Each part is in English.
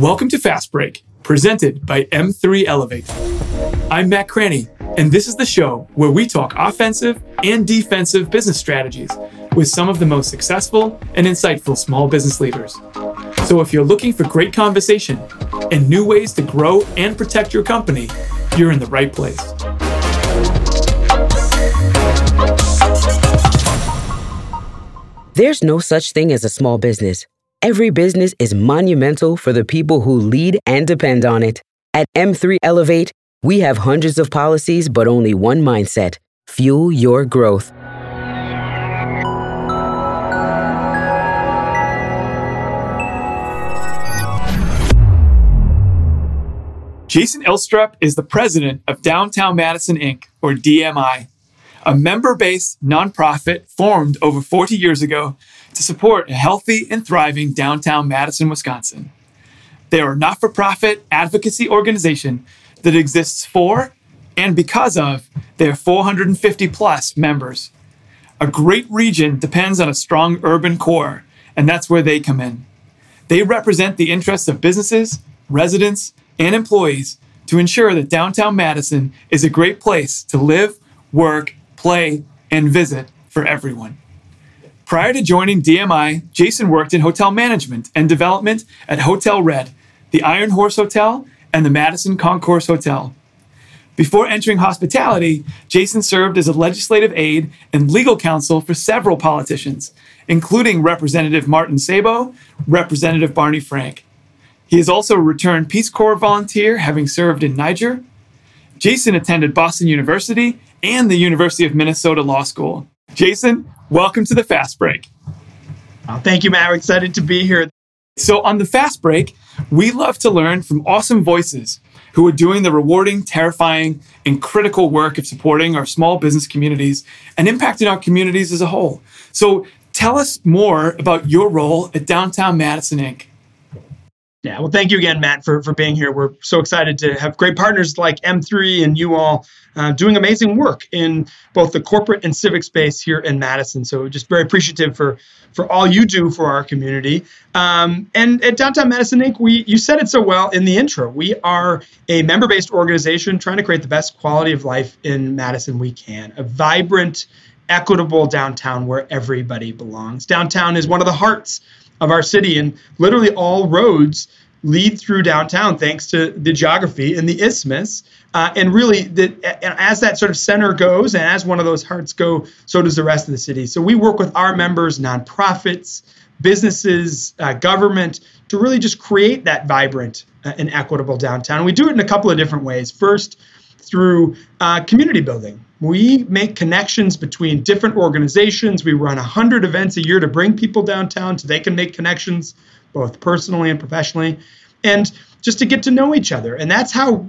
Welcome to Fast Break, presented by M3 Elevate. I'm Matt Cranney, and this is the show where we talk offensive and defensive business strategies with some of the most successful and insightful small business leaders. So if you're looking for great conversation and new ways to grow and protect your company, you're in the right place. There's no such thing as a small business. Every business is monumental for the people who lead and depend on it. At M3 Elevate, we have hundreds of policies, but only one mindset fuel your growth. Jason Ilstrup is the president of Downtown Madison Inc., or DMI, a member based nonprofit formed over 40 years ago to support a healthy and thriving downtown Madison, Wisconsin. They are a not for profit advocacy organization that exists for and because of their 450 plus members. A great region depends on a strong urban core, and that's where they come in. They represent the interests of businesses, residents, and employees to ensure that downtown Madison is a great place to live, work, play, and visit for everyone. Prior to joining DMI, Jason worked in hotel management and development at Hotel Red, the Iron Horse Hotel, and the Madison Concourse Hotel. Before entering hospitality, Jason served as a legislative aide and legal counsel for several politicians, including Representative Martin Sabo, Representative Barney Frank. He is also a returned Peace Corps volunteer, having served in Niger. Jason attended Boston University and the University of Minnesota Law School. Jason, welcome to the Fast Break. Oh, thank you, Matt. I'm excited to be here. So, on the Fast Break, we love to learn from awesome voices who are doing the rewarding, terrifying, and critical work of supporting our small business communities and impacting our communities as a whole. So, tell us more about your role at Downtown Madison Inc. Yeah, well, thank you again, Matt, for, for being here. We're so excited to have great partners like M3 and you all uh, doing amazing work in both the corporate and civic space here in Madison. So just very appreciative for for all you do for our community. Um, and at Downtown Madison Inc., we you said it so well in the intro. We are a member-based organization trying to create the best quality of life in Madison we can. A vibrant, equitable downtown where everybody belongs. Downtown is one of the hearts of our city, and literally all roads lead through downtown thanks to the geography and the isthmus. Uh, and really, the, as that sort of center goes, and as one of those hearts go, so does the rest of the city. So we work with our members, nonprofits, businesses, uh, government, to really just create that vibrant uh, and equitable downtown. And We do it in a couple of different ways. First, through uh, community building. We make connections between different organizations. We run 100 events a year to bring people downtown so they can make connections both personally and professionally and just to get to know each other. And that's how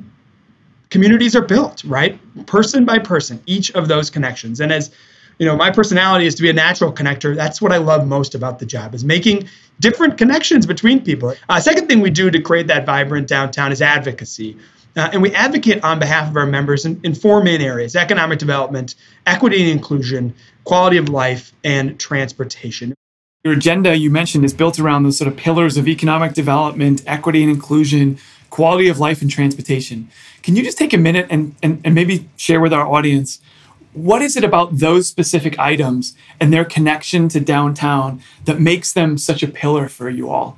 communities are built, right? Person by person, each of those connections. And as you know, my personality is to be a natural connector. That's what I love most about the job is making different connections between people. Uh, second thing we do to create that vibrant downtown is advocacy. Uh, and we advocate on behalf of our members in, in four main areas economic development, equity and inclusion, quality of life, and transportation. Your agenda, you mentioned, is built around those sort of pillars of economic development, equity and inclusion, quality of life, and transportation. Can you just take a minute and, and, and maybe share with our audience what is it about those specific items and their connection to downtown that makes them such a pillar for you all?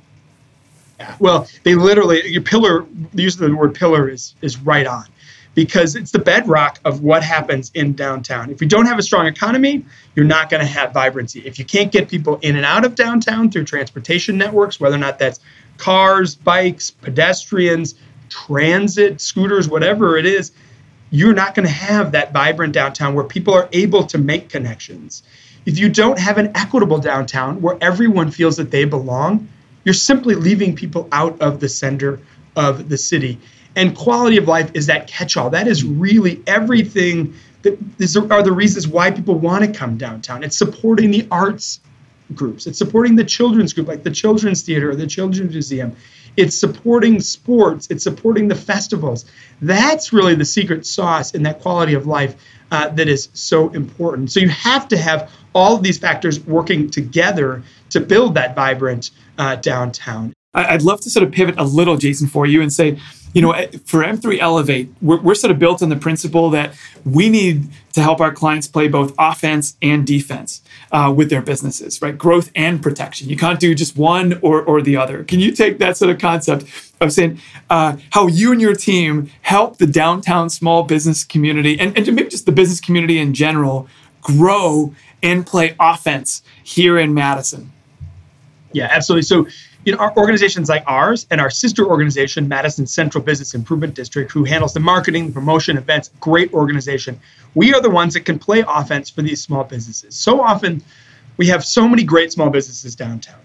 Well, they literally your pillar. The use of the word pillar is is right on, because it's the bedrock of what happens in downtown. If you don't have a strong economy, you're not going to have vibrancy. If you can't get people in and out of downtown through transportation networks, whether or not that's cars, bikes, pedestrians, transit, scooters, whatever it is, you're not going to have that vibrant downtown where people are able to make connections. If you don't have an equitable downtown where everyone feels that they belong, you're simply leaving people out of the center of the city. And quality of life is that catch all. That is really everything that these are the reasons why people want to come downtown. It's supporting the arts groups, it's supporting the children's group, like the Children's Theater or the Children's Museum. It's supporting sports, it's supporting the festivals. That's really the secret sauce in that quality of life uh, that is so important. So you have to have all of these factors working together to build that vibrant uh, downtown. I'd love to sort of pivot a little, Jason, for you and say, you know, for M3 Elevate, we're, we're sort of built on the principle that we need to help our clients play both offense and defense uh, with their businesses, right? Growth and protection. You can't do just one or, or the other. Can you take that sort of concept of saying uh, how you and your team help the downtown small business community and, and maybe just the business community in general grow and play offense here in Madison? Yeah, absolutely. So you know, our organizations like ours and our sister organization, Madison Central Business Improvement District, who handles the marketing, the promotion, events, great organization. We are the ones that can play offense for these small businesses. So often, we have so many great small businesses downtown,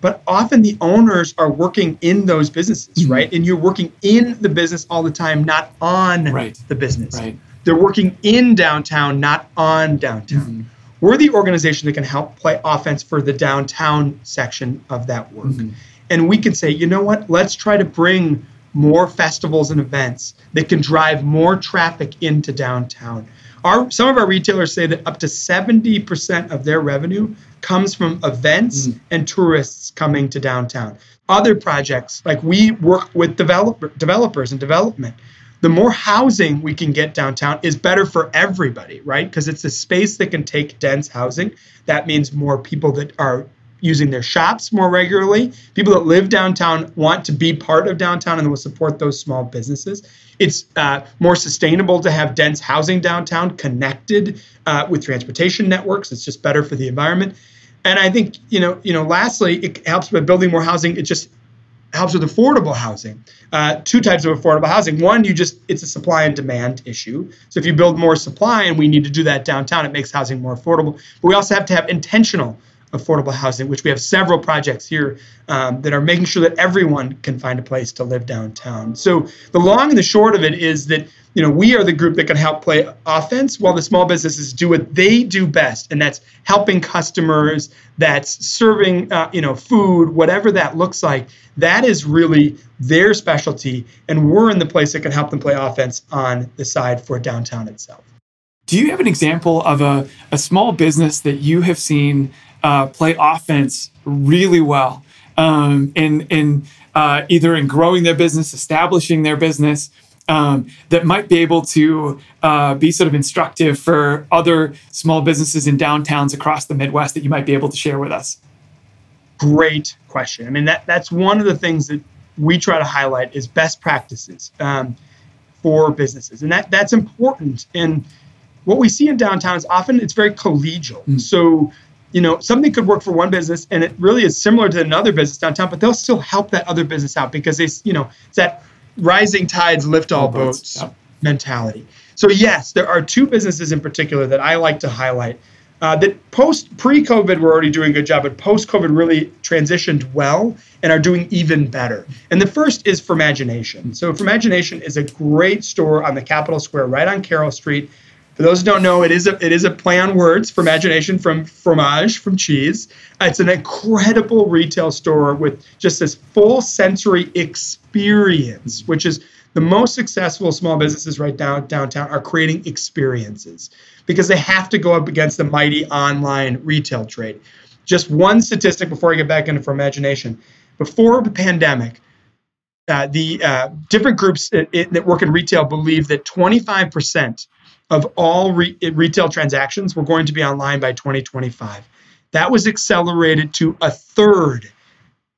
but often the owners are working in those businesses, mm-hmm. right? And you're working in the business all the time, not on right. the business. Right. They're working in downtown, not on downtown. Mm-hmm we're the organization that can help play offense for the downtown section of that work. Mm-hmm. And we can say, you know what, let's try to bring more festivals and events that can drive more traffic into downtown. Our, some of our retailers say that up to 70% of their revenue comes from events mm-hmm. and tourists coming to downtown. Other projects, like we work with developer, developers and development, the more housing we can get downtown is better for everybody, right? Because it's a space that can take dense housing. That means more people that are using their shops more regularly. People that live downtown want to be part of downtown and will support those small businesses. It's uh, more sustainable to have dense housing downtown connected uh, with transportation networks. It's just better for the environment. And I think you know, you know, lastly, it helps by building more housing. It just helps with affordable housing. Uh, two types of affordable housing. One, you just it's a supply and demand issue. So if you build more supply, and we need to do that downtown, it makes housing more affordable. But we also have to have intentional affordable housing, which we have several projects here um, that are making sure that everyone can find a place to live downtown. So the long and the short of it is that you know we are the group that can help play offense while the small businesses do what they do best, and that's helping customers, that's serving uh, you know food, whatever that looks like. That is really their specialty, and we're in the place that can help them play offense on the side for downtown itself. Do you have an example of a, a small business that you have seen uh, play offense really well um, in, in uh, either in growing their business, establishing their business, um, that might be able to uh, be sort of instructive for other small businesses in downtowns across the Midwest that you might be able to share with us? Great question. I mean, that, that's one of the things that we try to highlight is best practices um, for businesses. And that, that's important. And what we see in downtown is often it's very collegial. Mm. So you know, something could work for one business and it really is similar to another business downtown, but they'll still help that other business out because they, you know, it's that rising tides lift all, all boats, boats. Yep. mentality. So yes, there are two businesses in particular that I like to highlight. Uh, that post pre-COVID were already doing a good job, but post-COVID really transitioned well and are doing even better. And the first is Fromagination. So Fromagination is a great store on the Capitol Square, right on Carroll Street. For those who don't know, it is a it is a play on words Fromagination from fromage from cheese. It's an incredible retail store with just this full sensory experience, which is the most successful small businesses right now downtown are creating experiences because they have to go up against the mighty online retail trade. Just one statistic before I get back into for imagination. Before the pandemic, uh, the uh, different groups that work in retail believe that 25% of all re- retail transactions were going to be online by 2025. That was accelerated to a third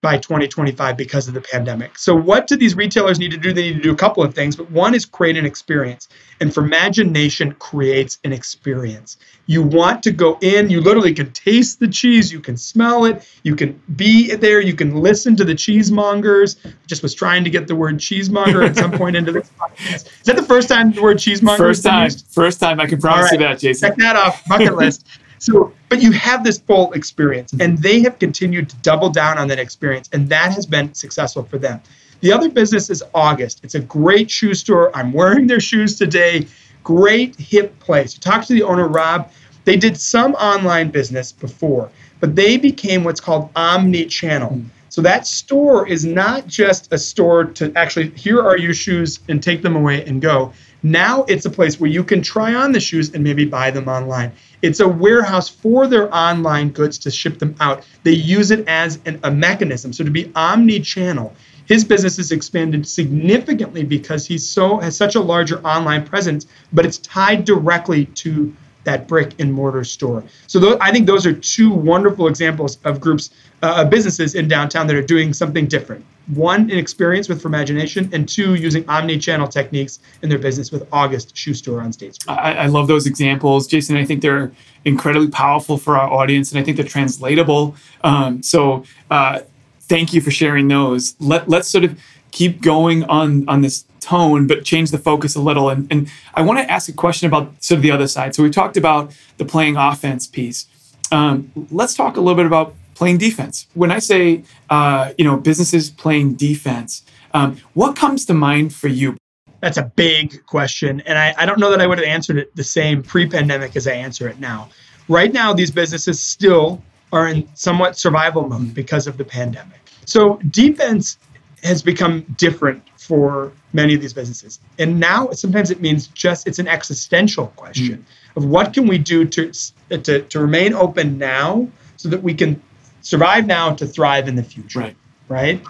by 2025 because of the pandemic. So, what do these retailers need to do? They need to do a couple of things, but one is create an experience. And Fromagination creates an experience. You want to go in, you literally can taste the cheese, you can smell it, you can be there, you can listen to the cheesemongers. I just was trying to get the word cheesemonger at some point into this podcast. Is that the first time the word cheesemonger? First time. First time. I can promise right. you that, Jason. Check that off bucket list. So, but you have this full experience, and they have continued to double down on that experience, and that has been successful for them. The other business is August. It's a great shoe store. I'm wearing their shoes today. Great hip place. You talk to the owner, Rob. They did some online business before, but they became what's called omni channel. So that store is not just a store to actually here are your shoes and take them away and go. Now it's a place where you can try on the shoes and maybe buy them online. It's a warehouse for their online goods to ship them out. They use it as an, a mechanism. So to be omni-channel, his business has expanded significantly because he's so has such a larger online presence, but it's tied directly to that brick and mortar store. So th- I think those are two wonderful examples of groups uh, businesses in downtown that are doing something different. One, an experience with Fromagination, and two, using omni-channel techniques in their business with August Shoe Store on State Street. I, I love those examples, Jason. I think they're incredibly powerful for our audience, and I think they're translatable. Um, so uh, thank you for sharing those. Let, let's sort of keep going on on this tone, but change the focus a little. And, and I want to ask a question about sort of the other side. So we talked about the playing offense piece. Um, let's talk a little bit about playing defense. When I say, uh, you know, businesses playing defense, um, what comes to mind for you? That's a big question. And I, I don't know that I would have answered it the same pre pandemic as I answer it now. Right now, these businesses still are in somewhat survival mode because of the pandemic. So defense has become different for many of these businesses. And now sometimes it means just it's an existential question mm. of what can we do to, to to remain open now so that we can survive now to thrive in the future. Right. Right.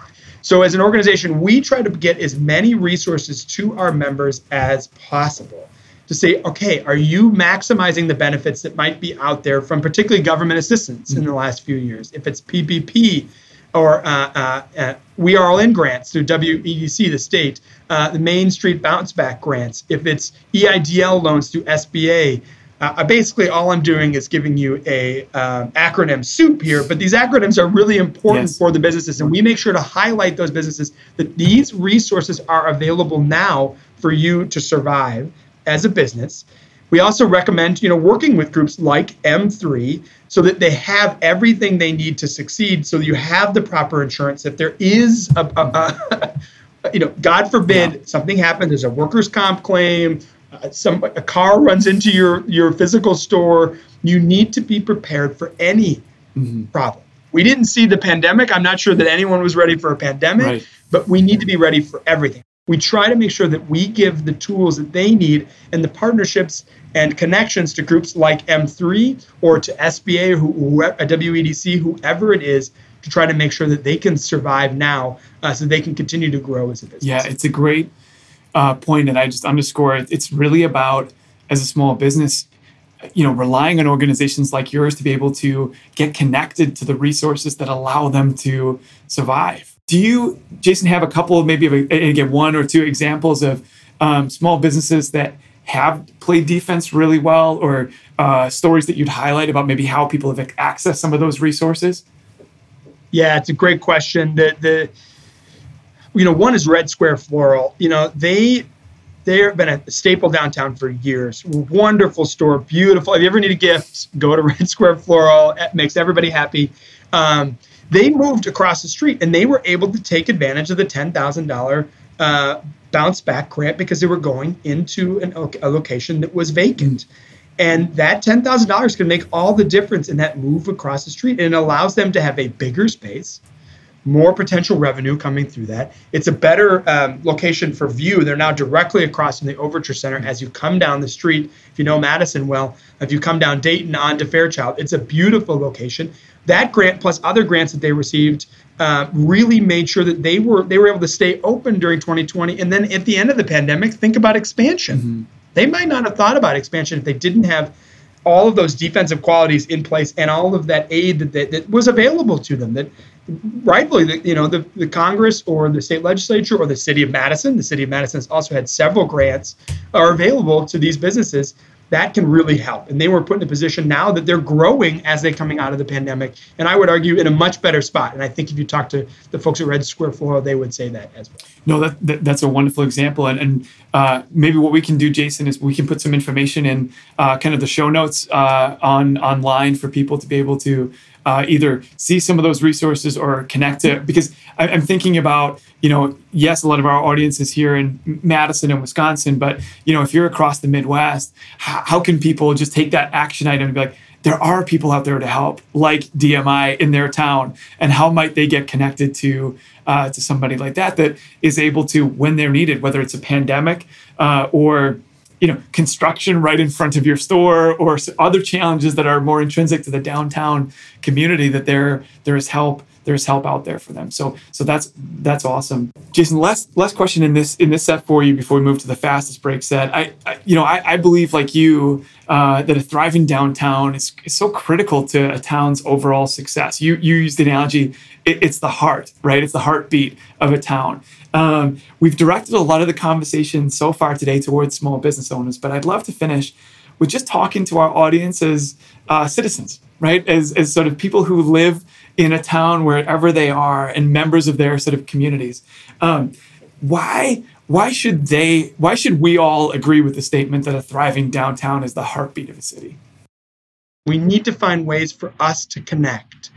So as an organization, we try to get as many resources to our members as possible to say, okay, are you maximizing the benefits that might be out there from particularly government assistance mm-hmm. in the last few years? If it's PPP, or uh, uh, uh, We Are All In grants through WEDC, the state, uh, the Main Street Bounce Back grants, if it's EIDL loans through SBA. Uh, basically, all I'm doing is giving you a um, acronym soup here, but these acronyms are really important yes. for the businesses, and we make sure to highlight those businesses that these resources are available now for you to survive as a business. We also recommend, you know, working with groups like M3 so that they have everything they need to succeed. So you have the proper insurance. If there is a, a, a you know, God forbid yeah. something happens, there's a workers' comp claim, uh, some a car runs into your your physical store. You need to be prepared for any mm-hmm. problem. We didn't see the pandemic. I'm not sure that anyone was ready for a pandemic, right. but we need to be ready for everything. We try to make sure that we give the tools that they need and the partnerships and connections to groups like M3 or to SBA, or who, WEDC, whoever it is, to try to make sure that they can survive now uh, so they can continue to grow as a business. Yeah, it's a great uh, point, and I just underscore it. It's really about, as a small business, you know, relying on organizations like yours to be able to get connected to the resources that allow them to survive. Do you, Jason, have a couple of maybe, again, one or two examples of um, small businesses that have played defense really well or uh, stories that you'd highlight about maybe how people have accessed some of those resources? Yeah, it's a great question. The the you know one is Red Square Floral. You know they they've been a staple downtown for years. Wonderful store, beautiful. If you ever need a gift, go to Red Square Floral. It makes everybody happy. Um, they moved across the street and they were able to take advantage of the ten thousand uh, bounce back grant because they were going into an, a location that was vacant. And that $10,000 can make all the difference in that move across the street. And it allows them to have a bigger space, more potential revenue coming through that. It's a better um, location for view. They're now directly across from the Overture Center as you come down the street. If you know Madison well, if you come down Dayton onto Fairchild, it's a beautiful location. That grant plus other grants that they received uh, really made sure that they were they were able to stay open during 2020. And then at the end of the pandemic, think about expansion. Mm-hmm. They might not have thought about expansion if they didn't have all of those defensive qualities in place and all of that aid that, that, that was available to them. That rightfully, the, you know, the, the Congress or the state legislature or the city of Madison, the city of Madison has also had several grants are available to these businesses that can really help. And they were put in a position now that they're growing as they're coming out of the pandemic. And I would argue in a much better spot. And I think if you talk to the folks at Red Square Floral, they would say that as well. No, that, that that's a wonderful example. And, and uh, maybe what we can do, Jason, is we can put some information in uh, kind of the show notes uh, on online for people to be able to uh, either see some of those resources or connect to because I, am thinking about you know yes a lot of our audience is here in madison and wisconsin but you know if you're across the midwest how, how can people just take that action item and be like there are people out there to help, like DMI in their town, and how might they get connected to uh, to somebody like that that is able to, when they're needed, whether it's a pandemic uh, or you know construction right in front of your store or other challenges that are more intrinsic to the downtown community that there there is help there's help out there for them. So so that's that's awesome. Jason last last question in this in this set for you before we move to the fastest break set. I, I you know I, I believe like you uh, that a thriving downtown is, is so critical to a town's overall success. You you use the analogy it, it's the heart right? It's the heartbeat of a town. Um, we've directed a lot of the conversation so far today towards small business owners, but I'd love to finish with just talking to our audience as uh, citizens, right? As, as sort of people who live in a town wherever they are and members of their sort of communities. Um, why why should they why should we all agree with the statement that a thriving downtown is the heartbeat of a city? We need to find ways for us to connect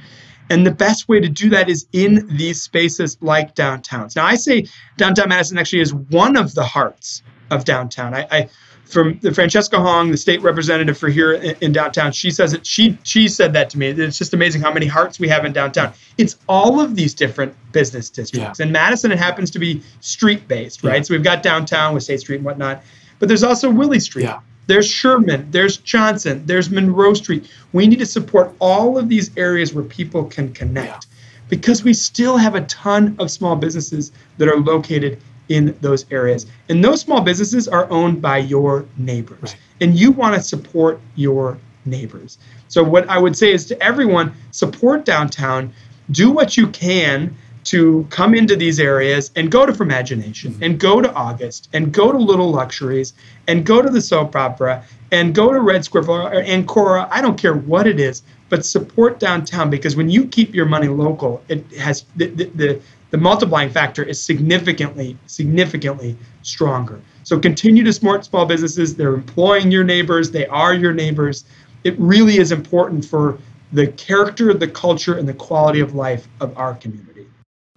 and the best way to do that is in these spaces like downtowns. Now, I say downtown Madison actually is one of the hearts of downtown. I, I from the Francesca Hong, the state representative for here in, in, downtown, she says it. She she said that to me. It's just amazing how many hearts we have in downtown. It's all of these different business districts. Yeah. In Madison, it happens to be street based, right? Yeah. So we've got downtown with State Street and whatnot, but there's also Willie Street. Yeah. There's Sherman, there's Johnson, there's Monroe Street. We need to support all of these areas where people can connect yeah. because we still have a ton of small businesses that are located in those areas. And those small businesses are owned by your neighbors. Right. And you want to support your neighbors. So, what I would say is to everyone support downtown, do what you can to come into these areas and go to Fromagination mm-hmm. and go to August and go to Little Luxuries and go to the soap opera and go to Red Square or Ancora. I don't care what it is, but support downtown because when you keep your money local, it has the, the, the, the multiplying factor is significantly, significantly stronger. So continue to support small businesses. They're employing your neighbors, they are your neighbors. It really is important for the character, the culture, and the quality of life of our community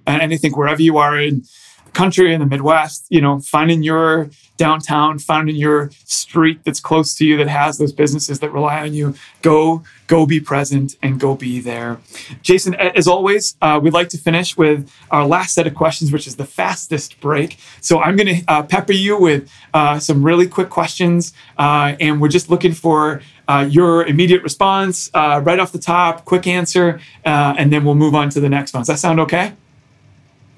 and I think wherever you are in country in the Midwest, you know, finding your downtown, finding your street that's close to you that has those businesses that rely on you, go go be present and go be there. Jason, as always, uh, we'd like to finish with our last set of questions, which is the fastest break. So I'm going to uh, pepper you with uh, some really quick questions, uh, and we're just looking for. Uh, your immediate response uh, right off the top, quick answer, and then we'll move on to the next one. Does that sound okay?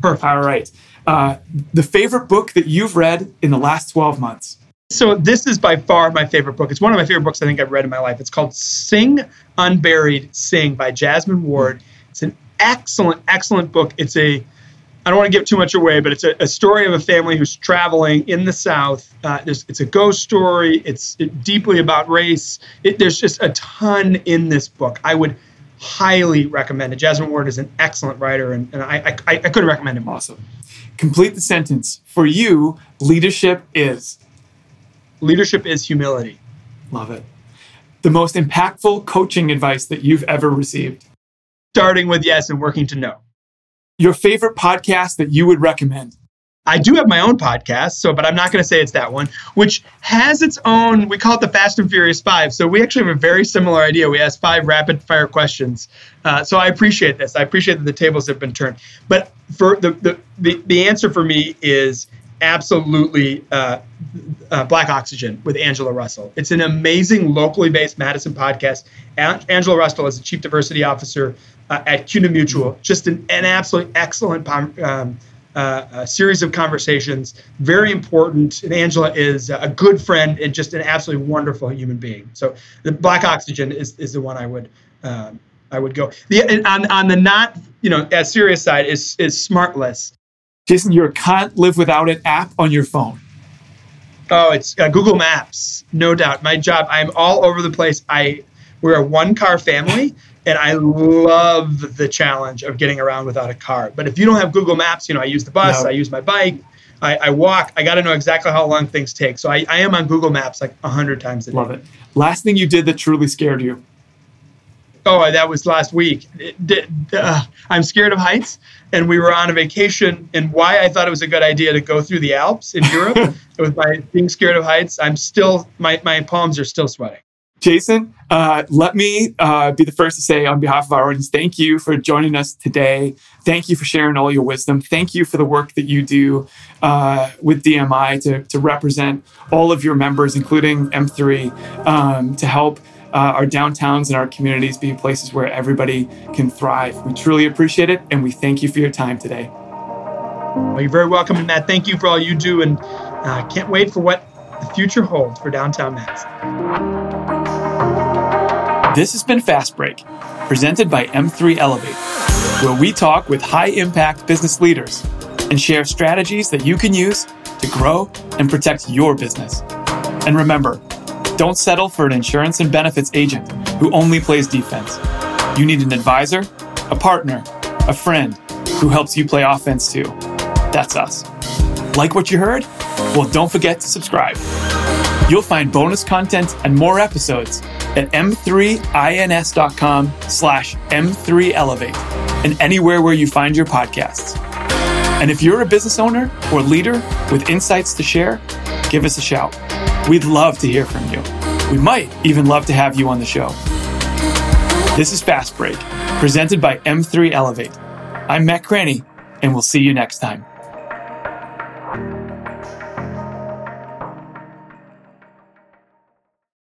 Perfect. All right. Uh, the favorite book that you've read in the last 12 months? So, this is by far my favorite book. It's one of my favorite books I think I've read in my life. It's called Sing Unburied Sing by Jesmyn Ward. It's an excellent, excellent book. It's a, I don't want to give too much away, but it's a, a story of a family who's traveling in the South. Uh, it's a ghost story. It's it, deeply about race. It, there's just a ton in this book. I would highly recommend it. Jesmyn Ward is an excellent writer, and, and I, I, I couldn't recommend him. Awesome. Complete the sentence. For you, leadership is? Leadership is humility. Love it. The most impactful coaching advice that you've ever received? Starting with yes and working to no. Your favorite podcast that you would recommend? I do have my own podcast, so but I'm not going to say it's that one, which has its own. We call it the Fast and Furious Five. So we actually have a very similar idea. We ask five rapid fire questions. Uh, so I appreciate this. I appreciate that the tables have been turned. But for the the the, the answer for me is absolutely uh, uh, Black Oxygen with Angela Russell. It's an amazing locally based Madison podcast. Angela Russell is the chief diversity officer uh, at CUNA Mutual. Just an, an absolutely excellent. Um, uh, a series of conversations. Very important. And Angela is a good friend and just an absolutely wonderful human being. So the Black Oxygen is, is the one I would um, I would go. The on on the not you know as serious side is is Smartless. Jason, you can't live without an app on your phone. Oh, it's uh, Google Maps, no doubt. My job, I'm all over the place. I we're a one car family and I love the challenge of getting around without a car. But if you don't have Google Maps, you know, I use the bus, no. I use my bike, I, I walk. I got to know exactly how long things take. So I, I am on Google Maps like a hundred times a day. Love it. Last thing you did that truly scared you? Oh, that was last week. Uh, I'm scared of heights, and we were on a vacation. And why I thought it was a good idea to go through the Alps in Europe with my being scared of heights, I'm still my my palms are still sweating. Jason, uh, let me uh, be the first to say on behalf of our audience, thank you for joining us today. Thank you for sharing all your wisdom. Thank you for the work that you do uh, with DMI to, to represent all of your members, including M3, um, to help uh, our downtowns and our communities be places where everybody can thrive. We truly appreciate it, and we thank you for your time today. Well, you're very welcome, and Matt, thank you for all you do, and uh, can't wait for what the future holds for downtown Madison. This has been Fast Break, presented by M3 Elevate, where we talk with high impact business leaders and share strategies that you can use to grow and protect your business. And remember, don't settle for an insurance and benefits agent who only plays defense. You need an advisor, a partner, a friend who helps you play offense too. That's us. Like what you heard? Well, don't forget to subscribe. You'll find bonus content and more episodes at m3ins.com slash m3elevate and anywhere where you find your podcasts. And if you're a business owner or leader with insights to share, give us a shout. We'd love to hear from you. We might even love to have you on the show. This is Fast Break, presented by M3 Elevate. I'm Matt Cranney, and we'll see you next time.